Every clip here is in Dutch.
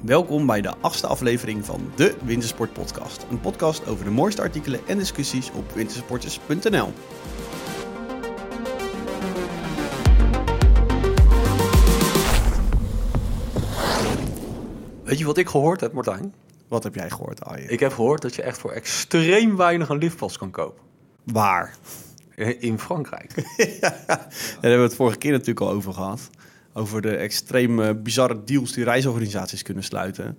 Welkom bij de achtste aflevering van de Wintersport Podcast. Een podcast over de mooiste artikelen en discussies op wintersporters.nl. Weet je wat ik gehoord heb, Martijn? Wat heb jij gehoord, Arjen? Ik heb gehoord dat je echt voor extreem weinig een liftpas kan kopen. Waar? In Frankrijk. ja, daar hebben we het vorige keer natuurlijk al over gehad. Over de extreem eh, bizarre deals die reisorganisaties kunnen sluiten.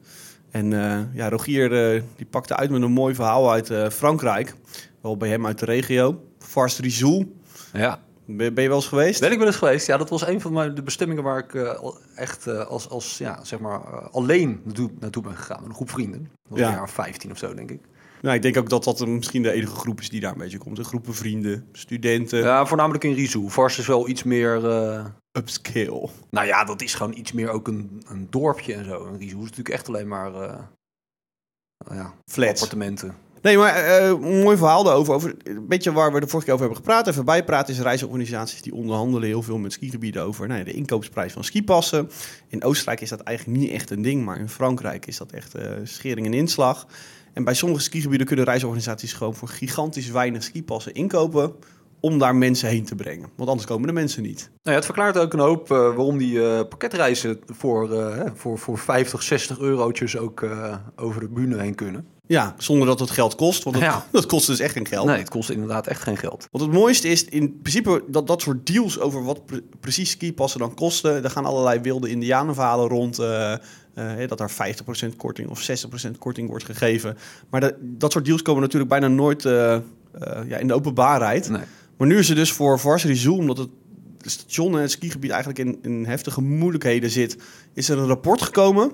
En eh, ja, Rogier uh, die pakte uit met een mooi verhaal uit Frankrijk. Wel bij hem uit de regio. Fars Rizou. Ja. Ben, ben, je wel eens geweest? Ben ik wel eens geweest. Ja, dat was een van mijn, de bestemmingen waar ik echt als, als ja, zeg maar, alleen naartoe, naartoe ben gegaan. Met een groep vrienden. Dat was ja. een jaar 15 of zo, denk ik. Nou, ik denk ook dat dat misschien de enige groep is die daar een beetje komt. Een groepen vrienden, studenten. Ja, voornamelijk in Rizou. Vars is wel iets meer... Uh... Upscale. Nou ja, dat is gewoon iets meer ook een, een dorpje en zo. En Rizou is natuurlijk echt alleen maar... Uh... ja, Flats. appartementen. Nee, maar uh, een mooi verhaal daarover. Over, een beetje waar we de vorige keer over hebben gepraat. Even bijpraten is reisorganisaties die onderhandelen heel veel met skigebieden over nou ja, de inkoopprijs van skipassen. In Oostenrijk is dat eigenlijk niet echt een ding, maar in Frankrijk is dat echt uh, schering en inslag. En bij sommige skigebieden kunnen reisorganisaties gewoon voor gigantisch weinig skipassen inkopen om daar mensen heen te brengen. Want anders komen de mensen niet. Nou ja, het verklaart ook een hoop uh, waarom die uh, pakketreizen voor, uh, voor, voor 50, 60 eurotjes ook over de bühne heen kunnen. Ja, zonder dat het geld kost. Want het, Ja. dat kost dus echt geen geld. Nee, het kost inderdaad echt geen geld. Want het mooiste is in principe dat dat soort deals over wat pre- precies skipassen dan kosten. Er gaan allerlei wilde indianenverhalen rond. Eh, dat er 50% korting of 60% korting wordt gegeven. Maar dat, dat soort deals komen natuurlijk bijna nooit eh, eh, ja, in de openbaarheid. Nee. Maar nu is er dus voor Varsity Zoo, omdat het station en het skigebied eigenlijk in, in heftige moeilijkheden zit, is er een rapport gekomen.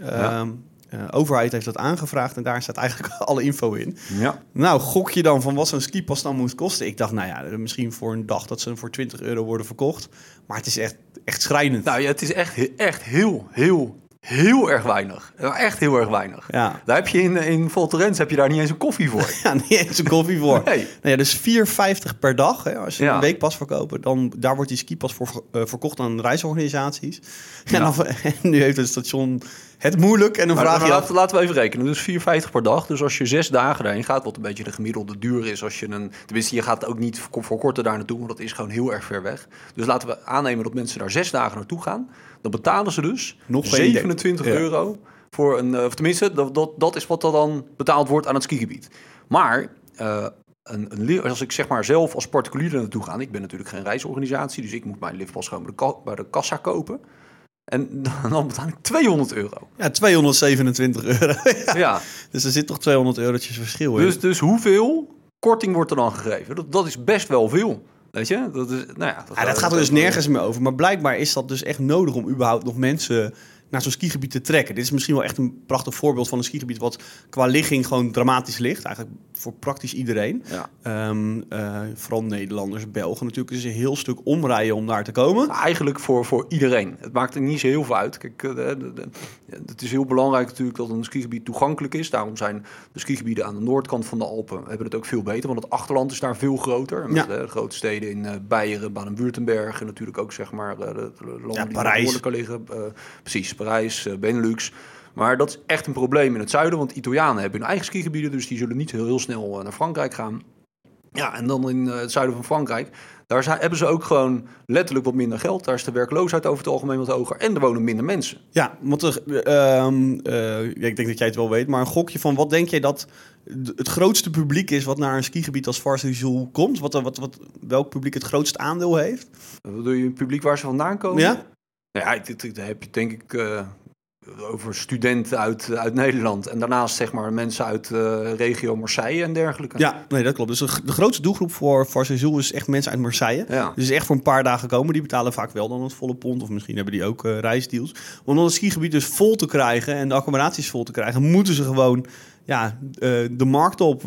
Ja. Ehm, eh, overheid heeft dat aangevraagd en daar staat eigenlijk alle info in. Ja. Nou, gok je dan van wat zo'n skipas dan moet kosten? Ik dacht, nou ja, misschien voor een dag dat ze voor 20 euro worden verkocht. Maar het is echt, echt schrijnend. Nou ja, het is echt, echt heel, heel, heel erg weinig. Echt heel erg weinig. Ja. Daar heb je in, in Volterens heb je daar niet eens een koffie voor. Ja, niet eens een koffie voor. Nee. Nou ja, dus 4,50 per dag. Hè, als je Ja. een weekpas verkoopt, dan daar wordt die skipas voor eh, verkocht aan reisorganisaties. En, dan, en nu heeft het station het moeilijk. En dan Maar, vraag je laten, we even rekenen. Dus 4,50 per dag. Dus als je zes dagen daarheen gaat, wat een beetje de gemiddelde duur is. Als je een, tenminste, je gaat ook niet voor, voor korter daar naartoe, want dat is gewoon heel erg ver weg. Dus laten we aannemen dat mensen daar zes dagen naartoe gaan. Dan betalen ze dus Nog geen idee. 27 Ja. euro voor een, eh, of tenminste, dat, dat, dat is wat er dan betaald wordt aan het skigebied. Maar eh, een, een, als ik zeg maar zelf als particulier er naartoe ga, ik ben natuurlijk geen reisorganisatie, dus ik moet mijn liftpas gewoon bij de, ka- bij de kassa kopen. En dan, dan betaal ik 200 euro. Ja, 227 euro. Ja. Ja, Dus er zit toch 200 eurotjes verschil in. dus, dus hoeveel korting wordt er dan gegeven? Dat, dat is best wel veel. Weet je? Dat, is, nou ja, Ja, dat gaat er dus nergens meer over. Maar blijkbaar is dat dus echt nodig om überhaupt nog mensen naar zo'n skigebied te trekken. Dit is misschien wel echt een prachtig voorbeeld van een skigebied wat qua ligging gewoon dramatisch ligt. Eigenlijk voor praktisch iedereen. Ja. Ehm, eh, vooral Nederlanders, Belgen natuurlijk. Het is een heel stuk omrijden om daar te komen. Eigenlijk voor, voor iedereen. Het maakt er niet zo heel veel uit. Kijk, eh, de, de- de- ja, het is heel belangrijk natuurlijk dat een skigebied toegankelijk is. Daarom zijn de skigebieden aan de noordkant van de Alpen hebben het ook veel beter. Want het achterland is daar veel groter. Met Ja. de grote steden in eh, Beieren, Baden-Württemberg en natuurlijk ook zeg maar eh, de, de landen Ja, die liggen. Eh, precies, Parijs, eh, Benelux. Maar dat is echt een probleem in het zuiden, want Italianen hebben hun eigen skigebieden, dus die zullen niet heel, heel snel eh, naar Frankrijk gaan. Ja, en dan in eh, het zuiden van Frankrijk, daar zijn, hebben ze ook gewoon letterlijk wat minder geld. Daar is de werkloosheid over het algemeen wat hoger en er wonen minder mensen. Ja, want er, ehm, eh, ik denk dat jij het wel weet. Maar een gokje van wat denk jij dat het grootste publiek is wat naar een skigebied als Varsity komt? Wat, wat, wat, welk publiek het grootste aandeel heeft? Wat Bedoel je het publiek waar ze vandaan komen? Ja? Nou ja, dit, dit heb je denk ik eh, over studenten uit, uit Nederland. En daarnaast zeg maar mensen uit eh, regio Marseille en dergelijke. Ja, nee, dat klopt. Dus de, grootste doelgroep voor Varsity is echt mensen uit Marseille. Ja. Dus echt voor een paar dagen komen. Die betalen vaak wel dan het volle pond. Of misschien hebben die ook eh, reisdeals. Om dan het skigebied dus vol te krijgen en de accommodaties vol te krijgen, moeten ze gewoon ja, de markt op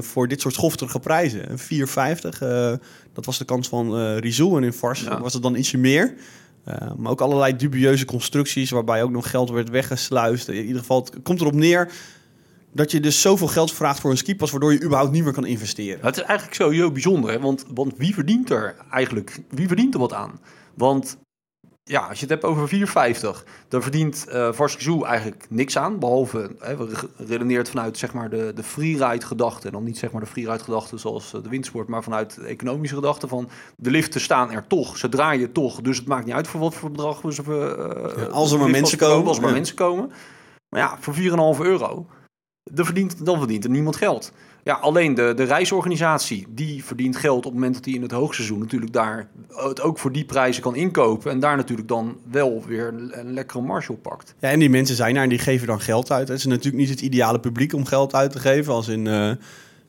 voor dit soort schoftige prijzen. 4,50. eh dat was de kans van Rizou. En in Vars Ja. was het dan ietsje meer. Eh, maar ook allerlei dubieuze constructies waarbij ook nog geld werd weggesluist. In ieder geval, het komt erop neer dat je dus zoveel geld vraagt voor een skipas... waardoor je überhaupt niet meer kan investeren. Het is eigenlijk zo heel bijzonder, hè? Want, want wie verdient er eigenlijk wie verdient er wat aan? Want ja, als je het hebt over 4,50, dan verdient uh, Varsky eigenlijk niks aan. Behalve, hè, we redeneert vanuit zeg maar, de, de freeride gedachte. En dan niet zeg maar de freeride gedachte zoals de windsport, maar vanuit de economische gedachte van de liften staan er toch. Ze draaien toch. Dus het maakt niet uit voor wat voor bedrag we ze. Uh, ja, als er maar mensen komen. Als er maar mensen komen. Maar ja, voor 4,5 euro, dan verdient, dan verdient er niemand geld. Ja, alleen de, de reisorganisatie, die verdient geld op het moment dat hij in het hoogseizoen natuurlijk daar het ook voor die prijzen kan inkopen. En daar natuurlijk dan wel weer een, lekkere marge pakt. Ja, en die mensen zijn daar en die geven dan geld uit. Het is natuurlijk niet het ideale publiek om geld uit te geven. Als in... Uh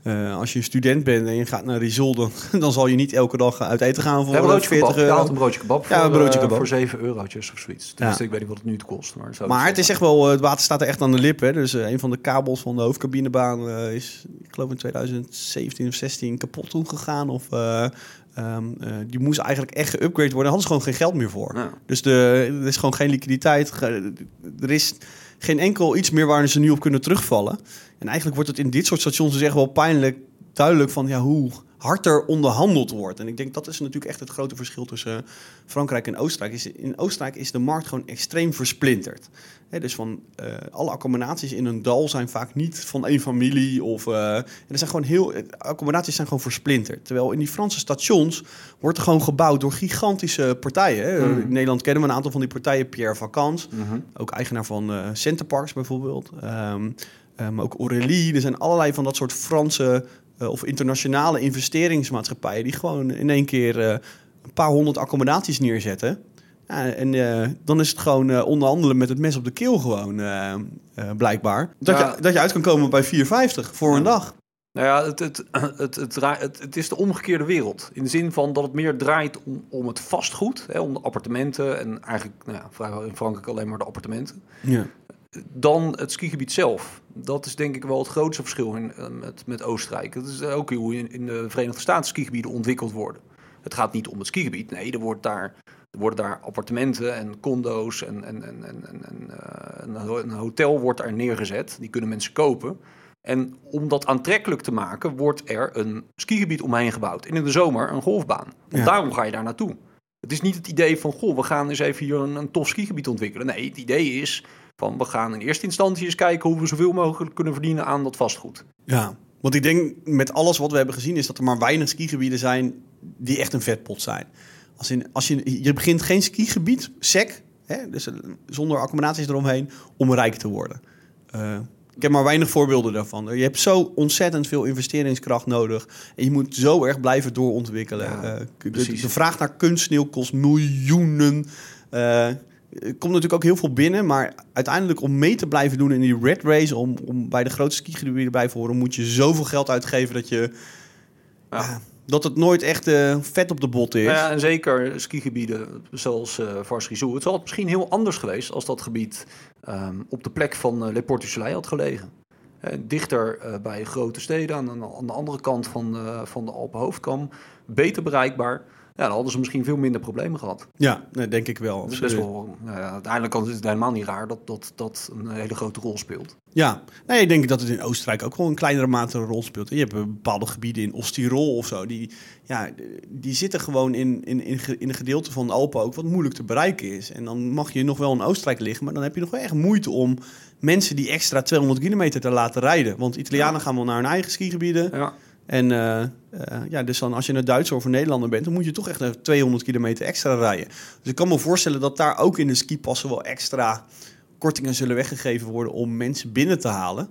uh, als je een student bent en je gaat naar Rizol, dan, dan zal je niet elke dag uit eten gaan voor ja, een broodje 40 kebab. euro. Je een broodje kebab ja, een broodje kebab. voor 7 eurotjes of zoiets. Dus ik weet niet wat het nu kost. Maar, zo maar het is echt wel, het water staat er echt aan de lip. Hè. Dus uh, een van de kabels van de hoofdcabinebaan uh, is, ik geloof in 2017 of 16 kapot toen gegaan. Of Um, uh, die moest eigenlijk echt geüpgrade worden. Daar hadden ze gewoon geen geld meer voor. Ja. Dus de, er is gewoon geen liquiditeit. Er is geen enkel iets meer waar ze nu op kunnen terugvallen. En eigenlijk wordt het in dit soort stations dus echt wel pijnlijk duidelijk van ja, hoe hard er onderhandeld wordt. En ik denk dat is natuurlijk echt het grote verschil tussen Frankrijk en Oostenrijk. Is, in Oostenrijk is de markt gewoon extreem versplinterd. dus van uh, alle accommodaties in een dal zijn vaak niet van één familie. Of, uh, er zijn gewoon heel, accommodaties zijn gewoon versplinterd. Terwijl in die Franse stations wordt er gewoon gebouwd door gigantische partijen. Mm. In Nederland kennen we een aantal van die partijen. Pierre Vacans, mm ook eigenaar van uh, Centerparks bijvoorbeeld. Um, maar ook Aurélie. Er zijn allerlei van dat soort Franse uh, of internationale investeringsmaatschappijen die gewoon in één keer uh, een paar honderd accommodaties neerzetten. Ja, en uh, dan is het gewoon onderhandelen met het mes op de keel gewoon, blijkbaar. Dat, ja. je, dat je uit kan komen bij 4,50 voor een dag. Nou ja, het, het, het, het, het, is de omgekeerde wereld. In de zin van dat het meer draait om, om het vastgoed, hè, om de appartementen. En eigenlijk, nou ja, in Frankrijk alleen maar de appartementen. Ja dan het skigebied zelf. Dat is denk ik wel het grootste verschil in, eh, met, met Oostenrijk. Dat is ook hoe in, in de Verenigde Staten skigebieden ontwikkeld worden. Het gaat niet om het skigebied. Nee, er, wordt daar, er worden daar appartementen en condo's en, en, en, en, en uh, een hotel wordt daar neergezet. Die kunnen mensen kopen. En om dat aantrekkelijk te maken, wordt er een skigebied omheen gebouwd. En in de zomer een golfbaan. Want daarom ga je daar naartoe. Het is niet het idee van, goh, we gaan eens even hier een, een tof skigebied ontwikkelen. Nee, het idee is, van we gaan in eerste instantie eens kijken hoe we zoveel mogelijk kunnen verdienen aan dat vastgoed. Ja, want ik denk met alles wat we hebben gezien is dat er maar weinig skigebieden zijn die echt een vetpot zijn. Als, in, als je, je begint geen skigebied, sec, hè, dus zonder accommodaties eromheen, om rijk te worden. Uh, ik heb maar weinig voorbeelden daarvan. Je hebt zo ontzettend veel investeringskracht nodig. En je moet zo erg blijven doorontwikkelen. Ja, uh, de, de, vraag naar kunstsneeuw kost miljoenen. Uh, komt natuurlijk ook heel veel binnen, maar uiteindelijk om mee te blijven doen in die red race, om, om bij de grootste skigebieden bij te horen, moet je zoveel geld uitgeven dat je... Ja. dat het nooit echt uh, vet op de bot is. Ja, en zeker skigebieden zoals uh, Vars Het zal het misschien heel anders geweest als dat gebied um, op de plek van uh, Le Port du Soleil had gelegen. Uh, dichter bij grote steden, aan, aan, de andere kant van, van de Alpenhoofdkam. Beter bereikbaar ja, dan hadden ze misschien veel minder problemen gehad. Ja, nee, denk ik wel. Dus best wel, nou ja, uiteindelijk is het helemaal niet raar dat, dat dat een hele grote rol speelt. Ja, nee, ik denk dat het in Oostenrijk ook wel een kleinere mate een rol speelt. Je hebt bepaalde gebieden in Ostirol of zo, die, ja, die zitten gewoon in, in, in, in een gedeelte van de Alpen ook wat moeilijk te bereiken is. En dan mag je nog wel in Oostenrijk liggen, maar dan heb je nog wel echt moeite om mensen die extra 200 kilometer te laten rijden. Want Italianen gaan wel naar hun eigen skigebieden. Ja. En uh, uh, ja, dus dan als je een Duitser of een Nederlander bent, dan moet je toch echt 200 kilometer extra rijden. Dus ik kan me voorstellen dat daar ook in de skipassen wel extra kortingen zullen weggegeven worden om mensen binnen te halen.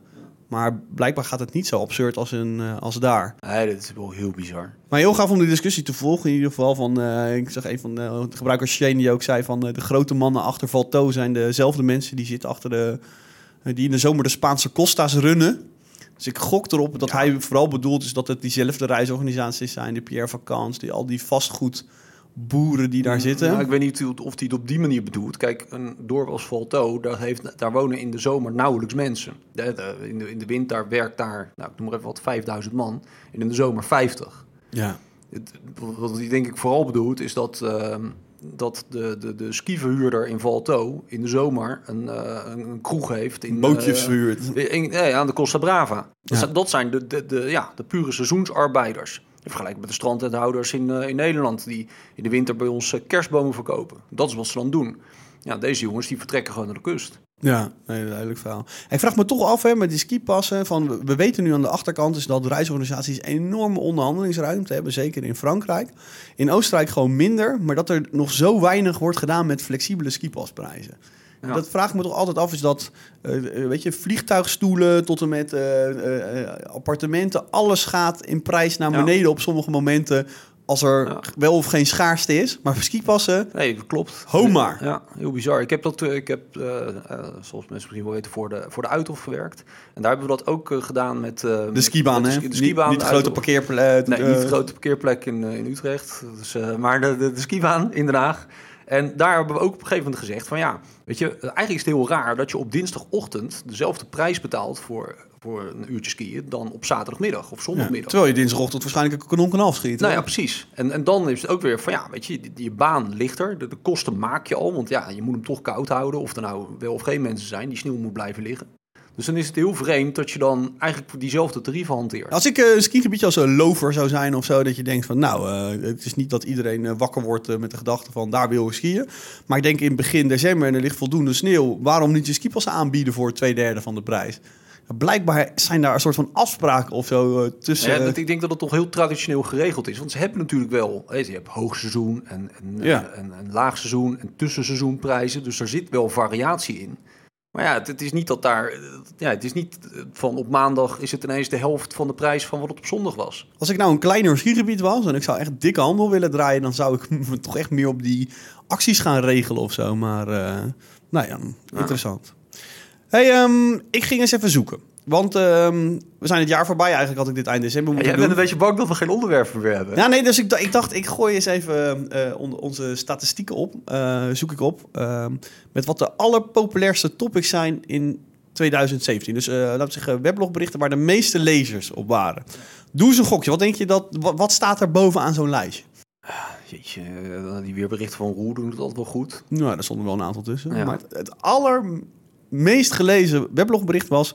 Maar blijkbaar gaat het niet zo absurd als, in, uh, als daar. Nee, dat is wel heel bizar. Maar heel gaaf om die discussie te volgen. In ieder geval van, ik zag een van de gebruikers Shane die ook zei van de grote mannen achter Valto zijn dezelfde mensen die zitten achter de, die in de zomer de Spaanse Costa's runnen. Dus ik gok erop dat hij vooral bedoelt is dat het diezelfde reisorganisaties zijn, de Pierre Vacans, die al die vastgoedboeren die daar mm, zitten. Nou, ik weet niet of hij het op die manier bedoelt. Kijk, een dorp als Volto, daar, heeft, daar wonen in de zomer nauwelijks mensen. De, in, de, in de winter werkt daar, nou, ik noem maar even wat, 5000 man. En in de zomer 50. Ja. wat hij denk ik vooral bedoelt, is dat... Uh, dat de, de, de skiverhuurder in Valto in de zomer een, uh, een kroeg heeft. In, Bootjes uh, verhuurd. In, aan de Costa Brava. Dat, dat zijn de, de, de, ja, de pure seizoensarbeiders. Vergelijk met de strandtenthouders in, eh, in Nederland... die in de winter bij ons eh, kerstbomen verkopen. Dat is wat ze dan doen. Ja, deze jongens die vertrekken gewoon naar de kust. Ja, nee, duidelijk verhaal. Ik vraag me toch af hè, met die skipassen. Van, we- we weten nu aan de achterkant is dat reisorganisaties enorme onderhandelingsruimte hebben. Zeker in Frankrijk. In Oostenrijk gewoon minder. Maar dat er nog zo weinig wordt gedaan met flexibele skipasprijzen. Ja. Dat vraag ik me toch altijd af. Is dat, eh, eh, weet je, vliegtuigstoelen tot en met eh, appartementen. Alles gaat in prijs naar Ja. beneden op sommige momenten. Als er Ja. wel of geen schaarste is. Maar voor skipassen, Nee, klopt. Ho maar. Ja, heel bizar. Ik heb dat, eh, ik heb, eh, eh, zoals mensen misschien wel weten, voor de, voor de Uithof gewerkt. En daar hebben we dat ook gedaan met... de skibaan met hè? De, ski- de skibaan. niet, niet de grote parkeerplek. Nee, niet de grote parkeerplek in, in Utrecht. Dus, maar de, de, de skibaan in Den Haag. En daar hebben we ook op een gegeven moment gezegd van ja, weet je, eigenlijk is het heel raar dat je op dinsdagochtend dezelfde prijs betaalt voor, voor een uurtje skiën dan op zaterdagmiddag of Ja, zondagmiddag. terwijl je dinsdagochtend waarschijnlijk een kanon kan afschieten. Nou ja, precies. En, en dan is het ook weer van ja, weet je, die, die baan ligt er. De, de kosten maak je al, want ja, je moet hem toch koud houden. Of er nou wel of geen mensen zijn, die sneeuw moet blijven liggen. Dus dan is het heel vreemd dat je dan eigenlijk diezelfde tarieven hanteert. Als ik eh, een skigebiedje als een lover zou zijn of zo, dat je denkt van nou, eh, het is niet dat iedereen eh, wakker wordt eh, met de gedachte van daar wil ik skiën. Maar ik denk in begin december en er ligt voldoende sneeuw, waarom niet je skipassen aanbieden voor twee derde van de prijs? Blijkbaar zijn daar een soort van afspraken of zo eh, tussen. Ja, eh, dat, ik denk dat het toch heel traditioneel geregeld is. Want ze hebben natuurlijk wel... Je hebt hoogseizoen en, en, Ja. en, en laagseizoen en tussenseizoenprijzen. Dus er zit wel variatie in. Maar ja, het, het is niet dat daar... Ja, het is niet van op maandag is het ineens de helft van de prijs van wat het op zondag was. Als ik nou een kleiner skigebied was en ik zou echt dikke handel willen draaien, dan zou ik me toch echt meer op die acties gaan regelen of zo. Maar eh, nou ja, interessant. Hey, ehm, ik ging eens even zoeken. Want ehm, we zijn het jaar voorbij. Eigenlijk had ik dit eind december Ja, moeten jij bent een beetje bang dat we geen onderwerpen meer hebben. Ja, nee, dus ik, ik dacht, ik gooi eens even eh, on- onze statistieken op. eh, zoek ik op. ehm, met wat de allerpopulairste topics zijn in 2017. Dus eh laten we zeggen, weblogberichten waar de meeste lezers op waren. Doe eens een gokje. Wat denk je dat, wat, wat staat er bovenaan zo'n lijstje? Jeetje, eh, die weerberichten van Roer doen het altijd wel goed. Nou, daar stonden wel een aantal tussen. Ja. Maar het, het allermeest gelezen weblogbericht was...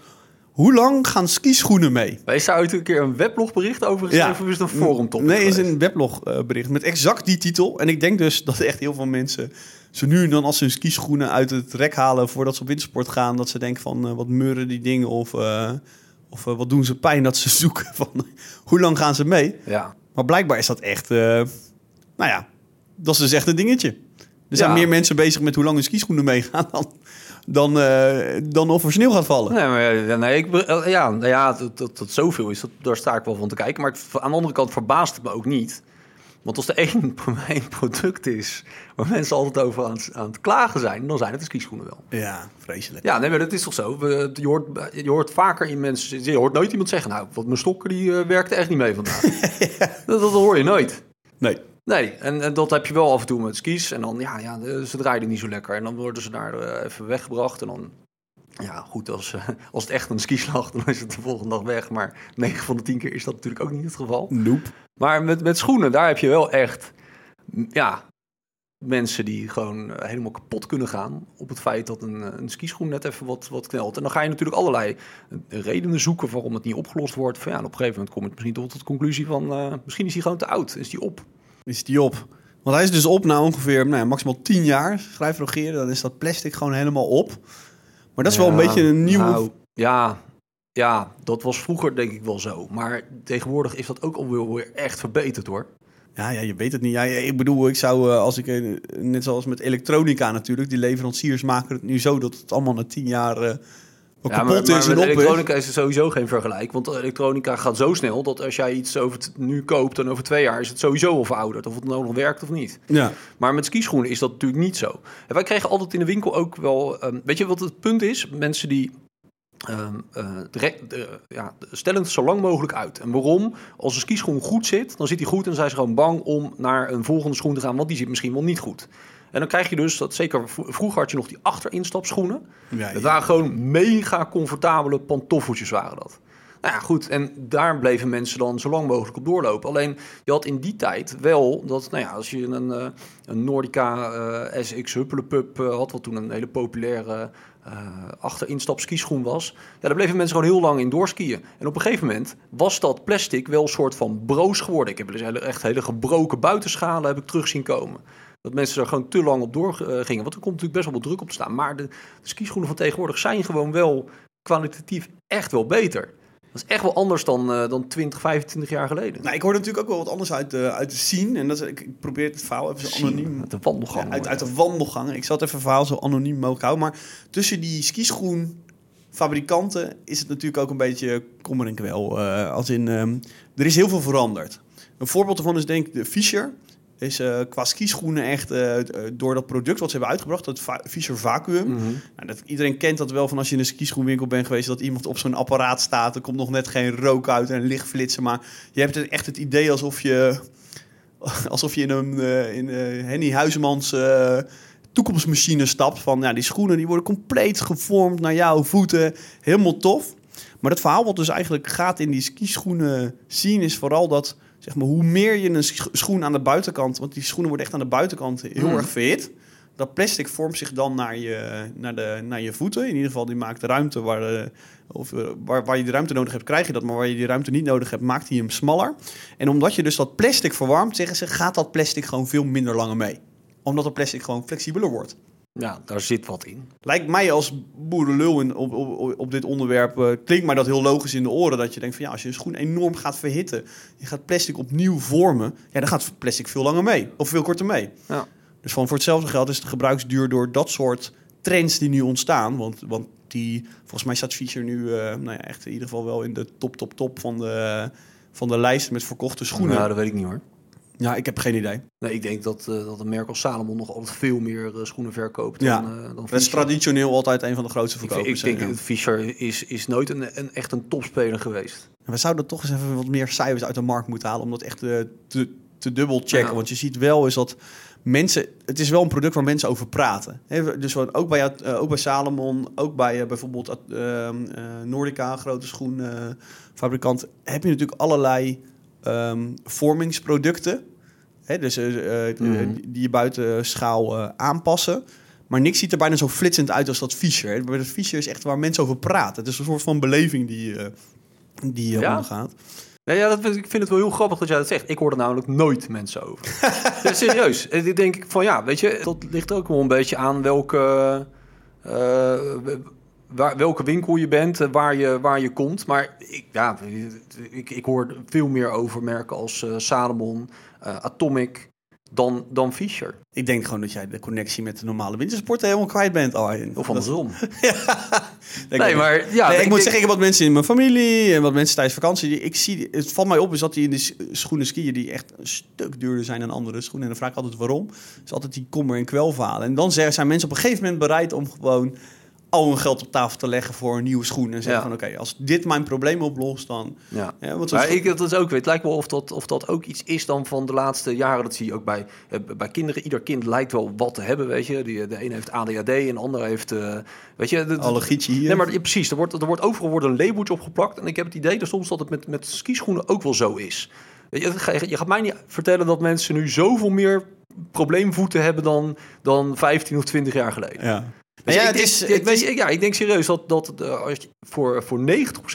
Hoe lang gaan skischoenen mee? Wij zou uit een keer een weblogbericht over geschreven, of is het een forum topic Nee, is een weblogbericht met exact die titel. En ik denk dus dat echt heel veel mensen zo nu en dan als ze hun skischoenen uit het rek halen voordat ze op wintersport gaan, dat ze denken van eh, wat meuren die dingen of, eh, of eh, wat doen ze pijn dat ze zoeken van hoe lang gaan ze mee. Ja, Maar blijkbaar is dat echt, nou ja, dat is dus echt een dingetje. Er zijn Ja. meer mensen bezig met hoe lang hun skischoenen meegaan dan, dan, eh, dan of er sneeuw gaat vallen. Nee, maar ja, nee, ik, eh, ja, nou ja dat, dat, dat zoveel is, dat, daar sta ik wel van te kijken. Maar het- aan de andere kant verbaast het me ook niet. Want als er één, één product is waar mensen altijd over aan, het- aan het klagen zijn, dan zijn het de skischoenen wel. Ja, vreselijk. Ja, nee, maar dat is toch zo. We, je, hoort, je hoort vaker in mensen, je hoort nooit iemand zeggen, nou, wat mijn stokken die eh, werkte echt niet mee vandaag. dat, dat hoor je nooit. Nee. Nee, en, en dat heb je wel af en toe met skis. En dan, ja, ja de- ze draaien niet zo lekker. En dan worden ze daar eh, even weggebracht. En dan, ja, goed, als, eh, als het echt een skislag, dan is het de volgende dag weg. Maar 9 van de 10 keer is dat natuurlijk ook niet het geval. Nope. Maar met, met schoenen, daar heb je wel echt, ja, mensen die gewoon eh, helemaal kapot kunnen gaan op het feit dat een, eh, een skischoen net even wat, wat knelt. En dan ga je natuurlijk allerlei eh, redenen zoeken waarom het niet opgelost wordt. Van, ja, en op een gegeven moment kom je misschien tot de conclusie van, eh, misschien is hij gewoon te oud, is die op. is die op. Want hij is dus op na ongeveer nou ja, maximaal 10 jaar. Schrijf rogeren, dan is dat plastic gewoon helemaal op. Maar dat is wel een beetje een nieuwe... nou, ja, ja, dat was vroeger denk ik wel zo. Maar tegenwoordig is dat ook alweer weer echt verbeterd hoor. Ja, ja, je weet het niet. Ja, ik bedoel, ik zou, eh, als ik, eh, net zoals met elektronica natuurlijk, die leveranciers maken het nu zo dat het allemaal na 10 jaar Ja, kapot maar, is maar en met elektronica is er sowieso geen vergelijk. Want elektronica gaat zo snel dat als jij iets over nu koopt en over twee jaar is het sowieso al verouderd. Of het nou nog werkt of niet. Ja, Maar met skischoenen is dat natuurlijk niet zo. En wij kregen altijd in de winkel ook wel... ehm, weet je wat het punt is? Mensen die... eh, de de- ja, stellen het zo lang mogelijk uit. En waarom? Als een skischoen goed zit, dan zit hij goed... en dan zijn ze gewoon bang om naar een volgende schoen te gaan... want die zit misschien wel niet goed. En dan krijg je dus, dat zeker vroeger had je nog die achterinstapschoenen. ja, Het waren gewoon mega comfortabele pantoffeltjes waren dat. Nou ja, goed. En daar bleven mensen dan zo lang mogelijk op doorlopen. Alleen, je had in die tijd wel dat, nou ja, als je een, eh, een Nordica eh, SX Huppelepup eh, had, wat toen een hele populaire uh, achter instap skischoen was. Ja, daar bleven mensen gewoon heel lang in doorskiën. En op een gegeven moment was dat plastic wel een soort van broos geworden. Ik heb dus echt hele gebroken buitenschalen heb ik terug zien komen. Dat mensen er gewoon te lang op door gingen. Want er komt natuurlijk best wel wat druk op te staan. Maar de, de skischoenen van tegenwoordig zijn gewoon wel kwalitatief echt wel beter. Dat is echt wel anders dan, uh, dan 20, 25 jaar geleden. Nou, ik hoor natuurlijk ook wel wat anders uit de, uit de scene. En dat is, ik, probeer het verhaal even zo anoniem... Uit de wandelgang. Ja, uit, uit de wandelgang. Ik zal het even het verhaal zo anoniem mogelijk houden. Maar tussen die skischoenfabrikanten is het natuurlijk ook een beetje kommer en kwel. Uh, als in, um, er is heel veel veranderd. Een voorbeeld daarvan is denk ik de Fischer is uh, qua skischoenen echt uh, door dat product wat ze hebben uitgebracht, dat Va Fischer Vacuum. Mm -hmm. nou, dat, iedereen kent dat wel van als je in een skischoenwinkel bent geweest, dat iemand op zo'n apparaat staat. Er komt nog net geen rook uit en lichtflitsen, maar je hebt echt het idee alsof je, alsof je in een uh, in, Henny Huizemans toekomstmachine stapt. Van ja, die schoenen die worden compleet gevormd naar jouw voeten. Helemaal tof. Maar het verhaal wat dus eigenlijk gaat in die skischoenen zien is vooral dat zeg maar, hoe meer je een schoen aan de buitenkant, want die schoenen worden echt aan de buitenkant heel mm. erg verhit. Dat plastic vormt zich dan naar je, naar, de, naar je voeten. In ieder geval, die maakt de ruimte waar, de, of, waar, waar je de ruimte nodig hebt, krijg je dat. Maar waar je die ruimte niet nodig hebt, maakt hij hem smaller. En omdat je dus dat plastic verwarmt, zeggen ze, gaat dat plastic gewoon veel minder langer mee. Omdat het plastic gewoon flexibeler wordt. Ja, daar zit wat in. Lijkt mij als boerenlul in, op, op, op dit onderwerp, uh, klinkt mij dat heel logisch in de oren. Dat je denkt van ja, als je een schoen enorm gaat verhitten, je gaat plastic opnieuw vormen, ja, dan gaat plastic veel langer mee. Of veel korter mee. Ja. Dus van voor hetzelfde geld is de gebruiksduur door dat soort trends die nu ontstaan. Want, want die, volgens mij staat Feature nu uh, nou ja, echt in ieder geval wel in de top, top, top van de, van de lijst met verkochte schoenen. Ja, dat weet ik niet hoor. Ja, ik heb geen idee. Nee, ik denk dat, uh, dat een merk als Salomon nog altijd veel meer uh, schoenen verkoopt ja. dan, uh, dan Dat is traditioneel altijd een van de grootste verkopers. Ik, ik denk dat Fischer is, is nooit een, een, echt een topspeler geweest. We zouden toch eens even wat meer cijfers uit de markt moeten halen... om dat echt te, te dubbel checken. Ja. Want je ziet wel is dat mensen... Het is wel een product waar mensen over praten. He, dus ook bij, ook bij Salomon, ook bij bijvoorbeeld Nordica, grote schoenfabrikant... heb je natuurlijk allerlei um, vormingsproducten Hè, dus uh, mm. die je buiten schaal uh, aanpassen. Maar niks ziet er bijna zo flitsend uit als dat Fischer. Dat Fischer is echt waar mensen over praten. Het is een soort van beleving die, die ja? ondergaat. Ja, ja dat, ik vind het wel heel grappig dat jij dat zegt. Ik hoor er namelijk nooit mensen over. ja, serieus. Ik denk van ja, weet je, dat ligt ook wel een beetje aan welke... Uh, waar, welke winkel je bent, waar je, waar je komt. Maar ik, ja, ik, ik hoor veel meer over merken als uh, Salomon, uh, Atomic, dan, dan Fischer. Ik denk gewoon dat jij de connectie met de normale wintersporten helemaal kwijt bent. Arjen. Of andersom. ja. Nee, maar ja, nee, ik, ik moet zeggen, ik heb wat mensen in mijn familie en wat mensen tijdens vakantie. Ik zie, het valt mij op is dat die in de schoenen skiën die echt een stuk duurder zijn dan andere schoenen. En dan vraag ik altijd waarom. Is altijd die kommer en kwelverhalen. En dan zijn mensen op een gegeven moment bereid om gewoon al hun geld op tafel te leggen voor een nieuwe schoen. En zeggen ja. van oké, okay, als dit mijn probleem oplost, dan... Ja, ja want maar ik, dat is ook, het lijkt wel of dat, of dat ook iets is dan van de laatste jaren. Dat zie je ook bij, uh, bij kinderen. Ieder kind lijkt wel wat te hebben, weet je. Die, de een heeft ADHD en de ander heeft, uh, weet je... De, Allergietje hier. Nee, maar ja, precies. Er wordt, er wordt overal wordt een labeltje opgeplakt. En ik heb het idee dat soms dat het met, met skischoenen ook wel zo is. Weet je, je gaat mij niet vertellen dat mensen nu zoveel meer probleemvoeten hebben dan, dan 15 of 20 jaar geleden. Ja. Dus ja, ik, het is, denk, het is, ja, ik denk serieus dat, dat de, als je, voor, voor 90%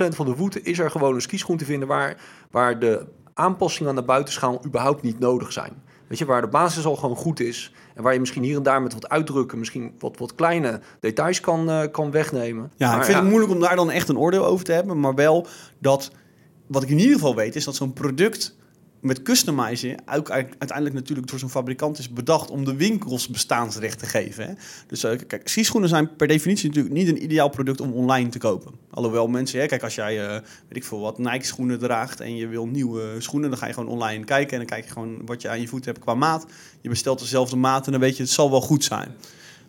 van de voeten is er gewoon een skischoen te vinden waar, waar de aanpassingen aan de buitenschaal überhaupt niet nodig zijn. Weet je, waar de basis al gewoon goed is. En waar je misschien hier en daar met wat uitdrukken, misschien wat, wat kleine details kan, uh, kan wegnemen. Ja, maar, ik vind ja. het moeilijk om daar dan echt een oordeel over te hebben. Maar wel dat, wat ik in ieder geval weet, is dat zo'n product met customizen ook uiteindelijk natuurlijk door zo'n fabrikant is bedacht om de winkels bestaansrecht te geven. Hè? Dus uh, kijk, skischoenen zijn per definitie natuurlijk niet een ideaal product om online te kopen. Alhoewel mensen, hè, kijk, als jij, uh, weet ik veel wat, Nike schoenen draagt en je wil nieuwe schoenen, dan ga je gewoon online kijken en dan kijk je gewoon wat je aan je voet hebt qua maat. Je bestelt dezelfde maat en dan weet je, het zal wel goed zijn.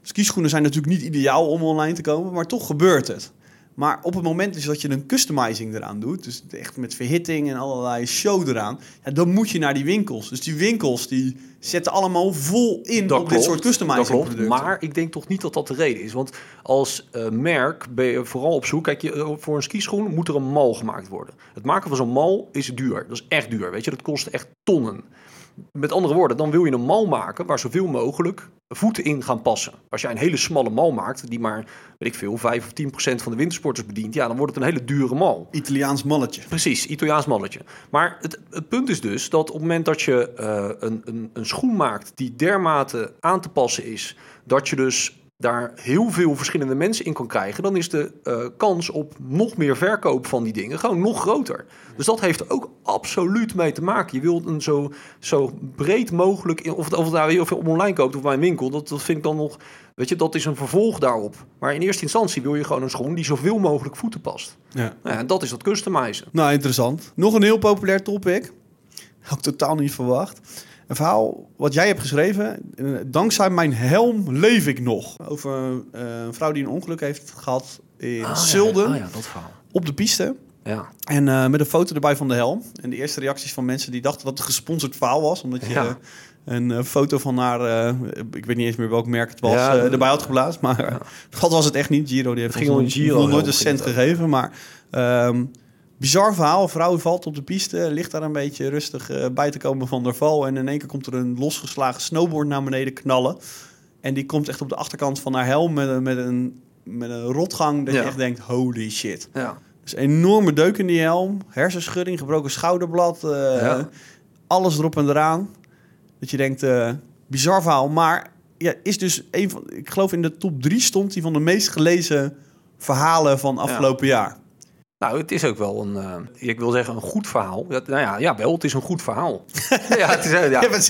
Skischoenen zijn natuurlijk niet ideaal om online te komen, maar toch gebeurt het. Maar op het moment dus dat je een customizing eraan doet, dus echt met verhitting en allerlei show eraan, ja, dan moet je naar die winkels. Dus die winkels die zetten allemaal vol in dat op klopt, dit soort customizing dat klopt, producten. Maar ik denk toch niet dat dat de reden is. Want als uh, merk ben je vooral op zoek. Kijk, je, voor een skischoen moet er een mal gemaakt worden. Het maken van zo'n mal is duur. Dat is echt duur. Weet je, dat kost echt tonnen. Met andere woorden, dan wil je een mal maken waar zoveel mogelijk voeten in gaan passen. Als jij een hele smalle mal maakt, die maar, weet ik veel, 5 of 10 procent van de wintersporters bedient, ja, dan wordt het een hele dure mal. Italiaans malletje. Precies, Italiaans malletje. Maar het, het punt is dus dat op het moment dat je uh, een, een, een schoen maakt die dermate aan te passen is, dat je dus daar heel veel verschillende mensen in kan krijgen, dan is de uh, kans op nog meer verkoop van die dingen gewoon nog groter. Dus dat heeft er ook absoluut mee te maken. Je wilt een zo, zo breed mogelijk, of, of nou heel veel online koopt of bij een winkel, dat, dat vind ik dan nog, weet je, dat is een vervolg daarop. Maar in eerste instantie wil je gewoon een schoen die zoveel mogelijk voeten past. Ja. Nou ja en dat is dat customizen. Nou, interessant. Nog een heel populair topic. Had ik totaal niet verwacht. Een verhaal wat jij hebt geschreven. Dankzij mijn helm leef ik nog. Over uh, een vrouw die een ongeluk heeft gehad in ah, Zulden. Ja, ja, dat verhaal. Op de piste. Ja. En uh, met een foto erbij van de helm. En de eerste reacties van mensen die dachten dat het een gesponsord verhaal was. Omdat je ja. een foto van haar, ik weet niet eens meer welk merk het was, ja, erbij had geplaatst. Maar dat was het echt niet. Giro die heeft ging ons Giro nooit een cent gegeven. Maar um, Bizar verhaal. Een vrouw valt op de piste, ligt daar een beetje rustig uh, bij te komen van de val. En in één keer komt er een losgeslagen snowboard naar beneden knallen. En die komt echt op de achterkant van haar helm met, met, een, met een rotgang. Dat je echt denkt, holy shit. Ja. Dus enorme deuk in die helm. Hersenschudding, gebroken schouderblad. Uh, ja. Alles erop en eraan. Dat je denkt, uh, bizar verhaal. Maar ja, is dus een van, ik geloof in de top drie stond die van de meest gelezen verhalen van afgelopen jaar. Nou, het is ook wel een, uh, ik wil zeggen, een goed verhaal. Ja, nou ja, ja, wel, het is een goed verhaal. ja, het is, ja, ja, ik ben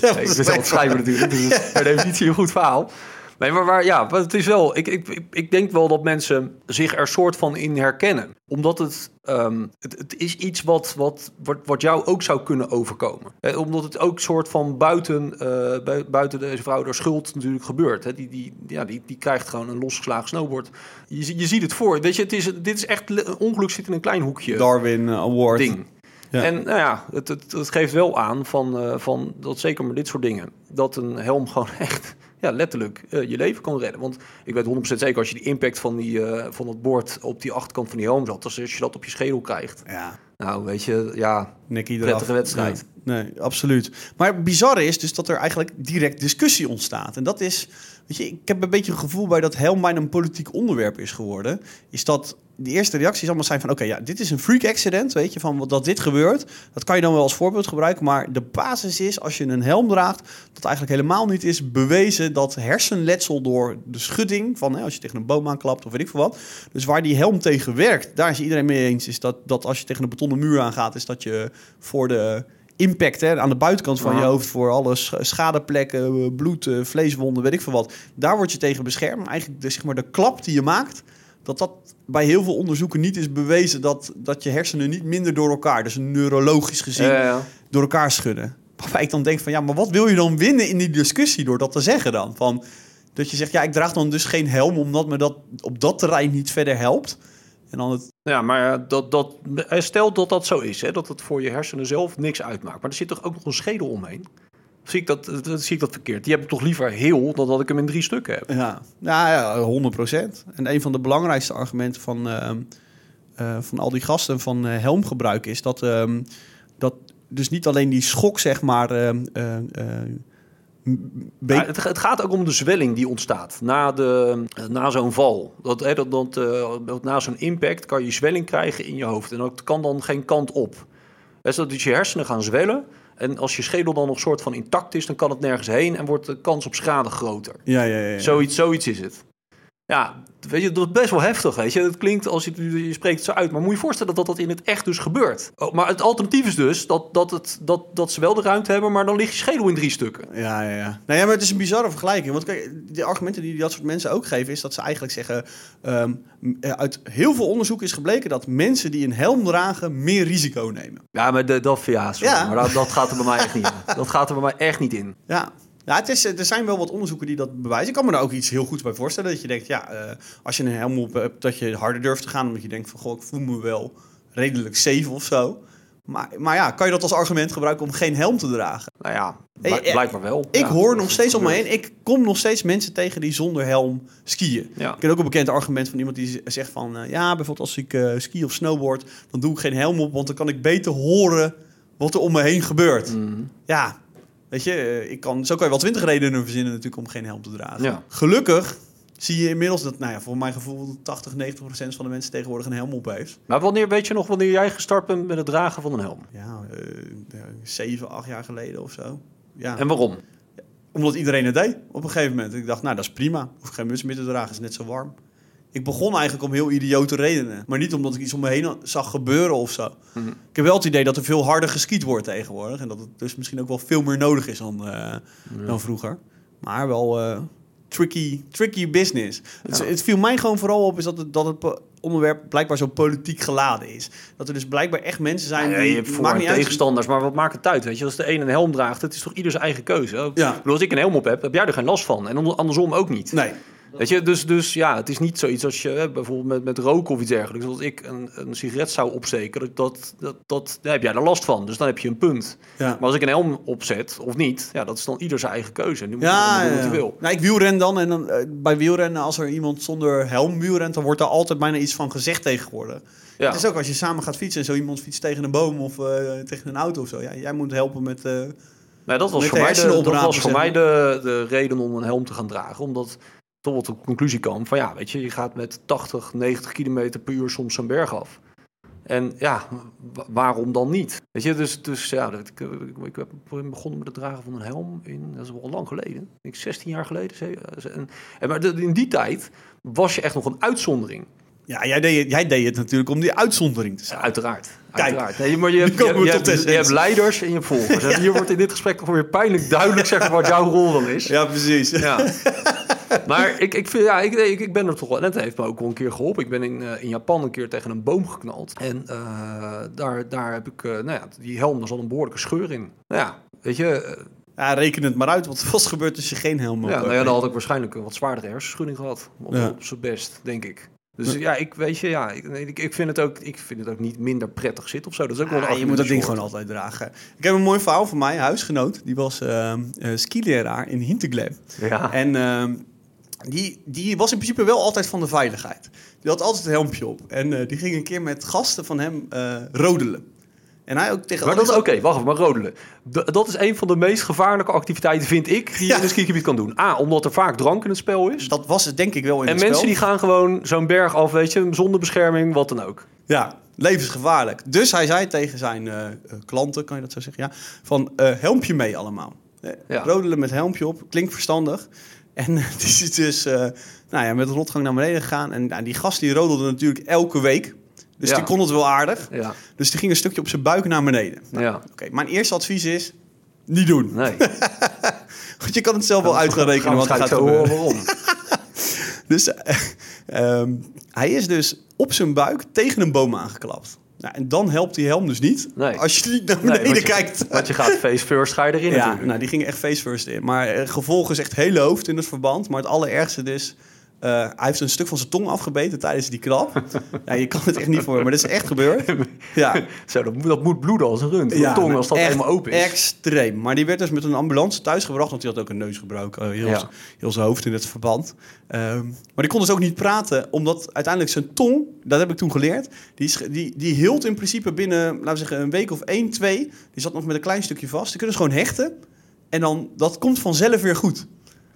zelf schrijver natuurlijk, dus het is per definitie een goed verhaal. Nee, maar waar, ja, het is wel. Ik, ik, ik denk wel dat mensen zich er soort van in herkennen. Omdat het, um, het, het, is iets wat, wat, wat, wat jou ook zou kunnen overkomen. Eh, omdat het ook soort van buiten, uh, buiten deze vrouw door schuld natuurlijk gebeurt. Hè. Die, die, ja, die, die krijgt gewoon een losgeslagen snowboard. Je, je ziet het voor. Weet je, het is, dit is echt. Een ongeluk zit in een klein hoekje. Darwin Award. Ding. Ja. En nou ja, het, het, het, geeft wel aan van, uh, van dat zeker met dit soort dingen, dat een helm gewoon echt ja, letterlijk uh, je leven kan redden. Want ik weet 100% zeker als je die impact van, die, uh, van het bord op die achterkant van die helm zat, als, als je dat op je schedel krijgt. Ja. Nou, weet je, ja, Nekkie prettige wedstrijd. Nee, nee, absoluut. Maar het bizarre is dus dat er eigenlijk direct discussie ontstaat. En dat is, weet je, ik heb een beetje een gevoel bij dat helm een politiek onderwerp is geworden. Is dat de eerste reacties allemaal zijn van... oké, ja, dit is een freak accident, weet je, van dat dit gebeurt. Dat kan je dan wel als voorbeeld gebruiken. Maar de basis is, als je een helm draagt... dat eigenlijk helemaal niet is bewezen dat hersenletsel door de schudding... van hè, als je tegen een boom aanklapt of weet ik veel wat... dus waar die helm tegen werkt, daar is iedereen mee eens... is dat, dat als je tegen een betonnen muur aangaat... is dat je voor de impact hè, aan de buitenkant van je hoofd voor alle schadeplekken, bloed, eh, vleeswonden, weet ik veel wat. Daar word je tegen beschermd. Eigenlijk de, zeg maar, de klap die je maakt, dat dat bij heel veel onderzoeken niet is bewezen dat, dat je hersenen niet minder door elkaar, dus neurologisch gezien, door elkaar schudden. Waarbij ik dan denk van ja, maar wat wil je dan winnen in die discussie door dat te zeggen dan? Van, dat je zegt ja, ik draag dan dus geen helm omdat me dat op dat terrein niet verder helpt. En dan het... Ja, maar dat, dat, stel dat dat zo is, hè, dat het voor je hersenen zelf niks uitmaakt. Maar er zit toch ook nog een schedel omheen? zie ik dat, dat, zie ik dat verkeerd. Die heb ik toch liever heel dan dat ik hem in drie stukken heb. Ja, nou ja, 100 procent. En een van de belangrijkste argumenten van, uh, uh, van al die gasten van uh, helmgebruik is dat, um, dat dus niet alleen die schok, zeg maar. Ja, het, het, gaat ook om de zwelling die ontstaat na, de, na zo'n val. Dat, hè, dat, dat, dat na zo'n impact kan je zwelling krijgen in je hoofd. En dat kan dan geen kant op. Dus dat je hersenen gaan zwellen. En als je schedel dan nog soort van intact is, dan kan het nergens heen en wordt de kans op schade groter. Ja, ja, ja. ja. Zoiets, zoiets is het. Ja, weet je, dat is best wel heftig, weet je. Het klinkt als je, je spreekt het zo uit, maar moet je voorstellen dat dat in het echt dus gebeurt. Oh, maar het alternatief is dus dat, dat, het, dat, dat ze wel de ruimte hebben, maar dan ligt je schedel in drie stukken. Ja, ja, ja. Nou ja, maar het is een bizarre vergelijking. Want kijk, de argumenten die dat soort mensen ook geven, is dat ze eigenlijk zeggen... Um, uit heel veel onderzoek is gebleken dat mensen die een helm dragen meer risico nemen. Ja, maar de, dat, ja, ja. maar dat, dat gaat er bij mij echt niet in. Dat gaat er bij mij echt niet in. Ja, ja, het is, er zijn wel wat onderzoeken die dat bewijzen. Ik kan me er ook iets heel goeds bij voorstellen. Dat je denkt, ja, uh, als je een helm op hebt, dat je harder durft te gaan. Omdat je denkt van, goh, ik voel me wel redelijk safe of zo. Maar, maar ja, kan je dat als argument gebruiken om geen helm te dragen? Nou ja, blijkbaar wel. Ik hoor nog steeds om me heen. Ik kom nog steeds mensen tegen die zonder helm skiën. Ja. Ik ken ook een bekend argument van iemand die zegt van... Uh, ja, bijvoorbeeld als ik uh, ski of snowboard... dan doe ik geen helm op, want dan kan ik beter horen wat er om me heen gebeurt. Mm. Ja, Weet je, eh, ik kan, zo kan je wel twintig redenen verzinnen natuurlijk om geen helm te dragen. Ja. Gelukkig zie je inmiddels dat, nou ja, voor mijn gevoel 80, 90 procent van de mensen tegenwoordig een helm op heeft. Maar wanneer weet je nog wanneer jij gestart bent met het dragen van een helm? Ja, eh, ja, zeven, acht jaar geleden of zo. Ja. En waarom? Omdat iedereen het deed op een gegeven moment. Ik dacht, nou, dat is prima. Hoef geen muts meer te dragen, is net zo warm. Ik begon eigenlijk om heel idiote redenen. Maar niet omdat ik iets om me heen zag gebeuren of zo. Mhm. Ik heb wel het idee dat er veel harder geskiet wordt tegenwoordig. En dat het dus misschien ook wel veel meer nodig is dan, eh, dan vroeger. Maar wel eh, tricky, tricky business. Het, Ja. het viel mij gewoon vooral op is dat het, dat het onderwerp blijkbaar zo politiek geladen is. Dat er dus blijkbaar echt mensen zijn Ja, die... je hebt voor- en tegenstanders, maar wat maakt het uit? Weet je, als de een een helm draagt, het is toch ieder zijn eigen keuze. Ook- Ja. Ik bedoel, als ik een helm op heb, heb jij er geen last van. En andersom ook niet. Nee. Weet je, dus, dus ja, het is niet zoiets als je bijvoorbeeld met, met roken of iets dergelijks. Als ik een, een sigaret zou opsteken, dat, dat, dat, daar heb jij er last van. Dus dan heb je een punt. Ja. Maar als ik een helm opzet of niet, ja, dat is dan ieder zijn eigen keuze. Die moet je Ja, doen wat hij ja. wil. Nou, ik wielren dan en dan, eh, bij wielrennen, als er iemand zonder helm wielrent, dan wordt daar altijd bijna iets van gezegd tegenwoordig. Ja. Het is ook als je samen gaat fietsen en zo iemand fietst tegen een boom of eh, tegen een auto of zo. Ja, jij moet helpen met... eh, Nee, dat was voor mij, de, dat was voor mij de, de reden om een helm te gaan dragen. Omdat wat de conclusie kwam van ja, weet je, je gaat met 80, 90 kilometer per uur soms zo'n berg af. En ja, wa- waarom dan niet? Weet je, dus, dus ja, ik, ik, ik heb begonnen met het dragen van een helm in, dat is wel lang geleden. Ik denk 16 jaar geleden. En, en, maar in die tijd was je echt nog een uitzondering. ja, jij deed, jij deed het natuurlijk om die uitzondering te zijn. Uiteraard. Kijk, uiteraard. Nee, maar je hebt, je, hebt, we je, tot hebt, de je hebt essentie. leiders en je hebt volgers. En hier wordt in dit gesprek toch weer pijnlijk duidelijk zeg wat jouw rol dan is. Ja, precies. Ja. maar ik, ik, vind, ja, ik, ik, ik ben er toch wel... En het heeft me ook wel een keer geholpen. Ik ben in, eh, in Japan een keer tegen een boom geknald. En eh, daar, daar heb ik... eh, nou ja, die helm, daar zat een behoorlijke scheur in. Nou ja, weet je... Ja, reken het maar uit wat was gebeurd als je geen helm op ja, nou ja, dan had ik waarschijnlijk een wat zwaardere hersenschudding gehad. Op, Ja. op zijn best, denk ik. Dus ja, ik weet je, ja, ik, ik, vind het ook, ik vind het ook niet minder prettig zitten of zo. Dat is ook wel een Ah, je moet dat ding gewoon altijd dragen. Ik heb een mooi verhaal van mij, huisgenoot. Die was eh eh, skileraar in Hinterglemm. Ja. En ehm, die, die was in principe wel altijd van de veiligheid. Die had altijd een helmpje op. En eh, die ging een keer met gasten van hem eh, rodelen. En hij ook tegen Maar dat, oké, wacht even, maar rodelen. D- dat is een van de meest gevaarlijke activiteiten, vind ik, die je Ja. in een skigebied kan doen. A, omdat er vaak drank in het spel is. Dat was het denk ik wel in En het mensen spel. die gaan gewoon zo'n berg af, weet je, zonder bescherming, wat dan ook. Ja, levensgevaarlijk. Dus hij zei tegen zijn eh, klanten, kan je dat zo zeggen? Ja, van helmpje mee allemaal. Ja. Rodelen met helmpje op, klinkt verstandig. En eh, die is dus eh, nou ja, met een rotgang naar beneden gegaan. En nou, die gast die rodelde natuurlijk elke week. Dus Ja. die kon het wel aardig. Ja, Dus die ging een stukje op zijn buik naar beneden. Nou, ja. Oké, mijn eerste advies is, niet doen. Nee. Want je kan het zelf wel uit gaan rekenen wat gaat zo horen waarom. Dus eh, ehm, hij is dus op zijn buik tegen een boom aangeklapt. Nou, en dan helpt die helm dus niet. Nee. Als je niet naar Nee, beneden want je- kijkt. Want je gaat face first, ga je erin Ja, natuurlijk. nou, die ging echt face first in. Maar eh, gevolgen is echt hele hoofd in het verband. Maar het allerergste dus... eh, hij heeft een stuk van zijn tong afgebeten tijdens die klap. ja, je kan het echt niet voor, maar dit is echt gebeurd. Ja, Zo, dat, moet- dat moet bloeden als een rund. Ja, tong, als dat helemaal open is. Extreem. Maar die werd dus met een ambulance thuisgebracht, want die had ook een neus gebroken. eh, heel, Ja. heel zijn hoofd in het verband. Ehm, maar die kon dus ook niet praten, omdat uiteindelijk zijn tong, dat heb ik toen geleerd, die, is, die, die hield in principe binnen, laten we zeggen, een week of één, twee. Die zat nog met een klein stukje vast. Die kunnen ze gewoon hechten. En dan, dat komt vanzelf weer goed.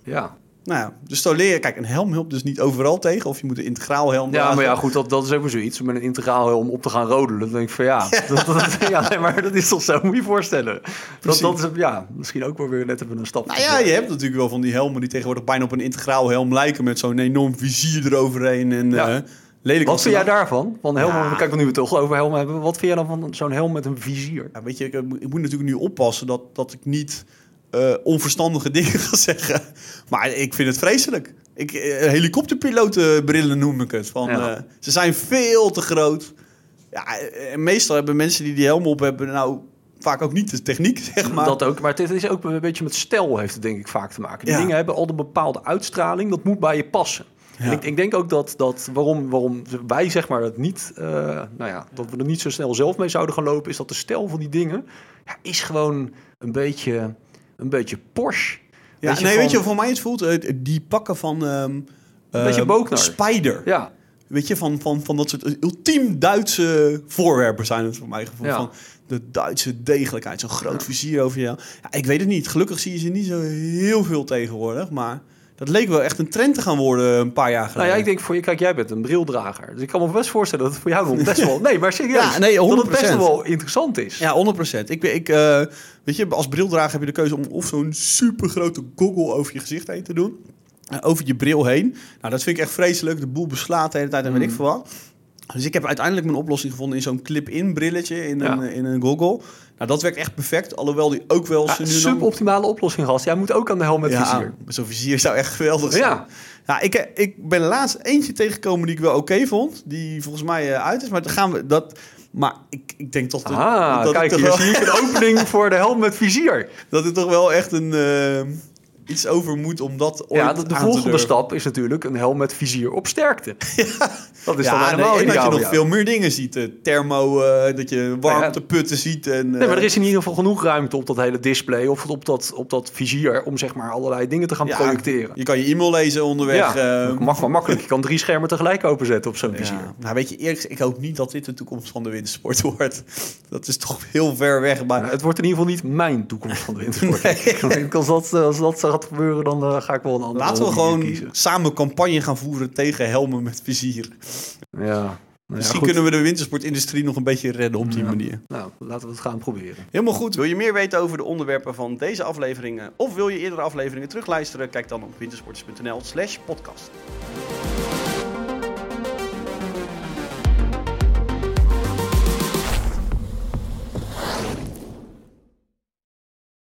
Ja. Nou ja, dus zo leer je, kijk, een helm helpt dus niet overal tegen. Of je moet een integraal helm ja, maar ja, goed, dat, dat is ook weer zoiets. Om met een integraal helm op te gaan rodelen. Dan denk ik van ja, dat, dat- ja nee, maar dat is toch zo, moet je je voorstellen. Dat, dat is ja, misschien ook wel weer net even een stap. Nou ja, je hebt natuurlijk wel van die helmen die tegenwoordig bijna op een integraal helm lijken. Met zo'n enorm vizier eroverheen. En Ja. eh, lelijk Wat vind jij daarvan? Van helmen, Ja. kijk, nu we het toch over helmen hebben. Wat vind jij dan van zo'n helm met een vizier? Ja, weet je, ik, ik moet natuurlijk nu oppassen dat, dat ik niet eh, onverstandige dingen ga zeggen. Maar ik vind het vreselijk. Ik, eh, helikopterpilotenbrillen noem ik het. Van, Ja. eh, ze zijn veel te groot. Ja, en meestal hebben mensen die die helm op hebben... nou vaak ook niet de techniek, zeg maar. Dat ook, maar het is ook een beetje met stijl heeft het denk ik vaak te maken. Die Ja. dingen hebben al een bepaalde uitstraling, dat moet bij je passen. Ja. ik, ik denk ook dat, dat waarom, waarom wij zeg maar het niet, nou ja, dat we er niet zo snel zelf mee zouden gaan lopen, is dat de stijl van die dingen ja, is gewoon een beetje, een beetje Porsche. ja, Weet je, nee, van- weet je, voor mij het voelt... eh, die pakken van... ehm beetje ehm. Spider. Ja, weet je, van, van, van dat soort ultiem Duitse voorwerpen zijn het voor mijn gevoel. Ja. Van de Duitse degelijkheid, zo'n groot vizier over jou. Ja, ik weet het niet. Gelukkig zie je ze niet zo heel veel tegenwoordig, maar dat leek wel echt een trend te gaan worden een paar jaar geleden. Nou ja, ik denk voor je, kijk, jij bent een brildrager. Dus ik kan me best voorstellen dat het voor jou best wel... Nee, maar serieus. Ja, nee, dat het best 100%. wel interessant is. Ja, 100%. Ik, ben- ik, eh, weet je, als brildrager heb je de keuze om of zo'n super grote goggle over je gezicht heen te doen. eh, over je bril heen. Nou, dat vind ik echt vreselijk. De boel beslaat de hele tijd en weet ik veel wat. Dus ik heb uiteindelijk mijn oplossing gevonden in zo'n clip-in brilletje in, Ja. een, in een goggle. Nou, dat werkt echt perfect. Alhoewel die ook wel... Ja, suboptimale oplossing, gast. Jij moet ook aan de helm met ja, vizier. Zo'n vizier zou echt geweldig zijn. Ja. Ja, ik, ik ben laatst eentje tegengekomen die ik wel oké vond. Die volgens mij eh, uit is. Maar dan gaan we dat... Maar ik, ik denk toch... dat- Ah, dat, kijk, ik hier wel, zie ik een opening voor de helm met vizier. dat er toch wel echt een... eh, iets over moet om dat ooit Ja, de, volgende stap is natuurlijk een helm met vizier op sterkte. Dat is dan Ja, helemaal nee, en dat je nog ja. veel meer dingen ziet. eh, thermo, eh, dat je warmteputten ziet. En, Nee, maar er eh, is in ieder geval genoeg ruimte op dat hele display of op dat, op dat vizier om zeg maar allerlei dingen te gaan ja, projecteren. Je kan je e-mail lezen onderweg. ja, mag wel makkelijk. Je kan drie schermen tegelijk openzetten op zo'n vizier. Ja, nou weet je, eerlijk ik hoop niet dat dit de toekomst van de wintersport wordt. Dat is toch heel ver weg. Maar Ja, het wordt in ieder geval niet mijn toekomst van de wintersport. Als, dat, als dat gaat gebeuren, dan eh, ga ik wel een andere laten we gewoon kiezen. samen campagne gaan voeren tegen helmen met vizier. Ja. Nou Misschien kunnen we de wintersportindustrie nog een beetje redden op die Ja. manier. Nou, laten we het gaan proberen. Helemaal goed. Wil je meer weten over de onderwerpen van deze afleveringen? Of wil je eerdere afleveringen terugluisteren? Kijk dan op wintersporters.nl slash podcast.